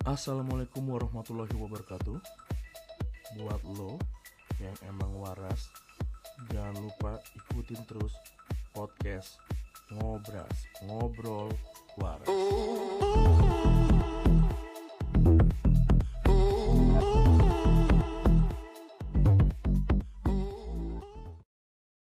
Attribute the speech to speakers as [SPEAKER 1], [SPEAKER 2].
[SPEAKER 1] Assalamualaikum warahmatullahi wabarakatuh. Buat lo yang emang waras Jangan lupa ikutin terus podcast Ngobras Ngobrol Waras.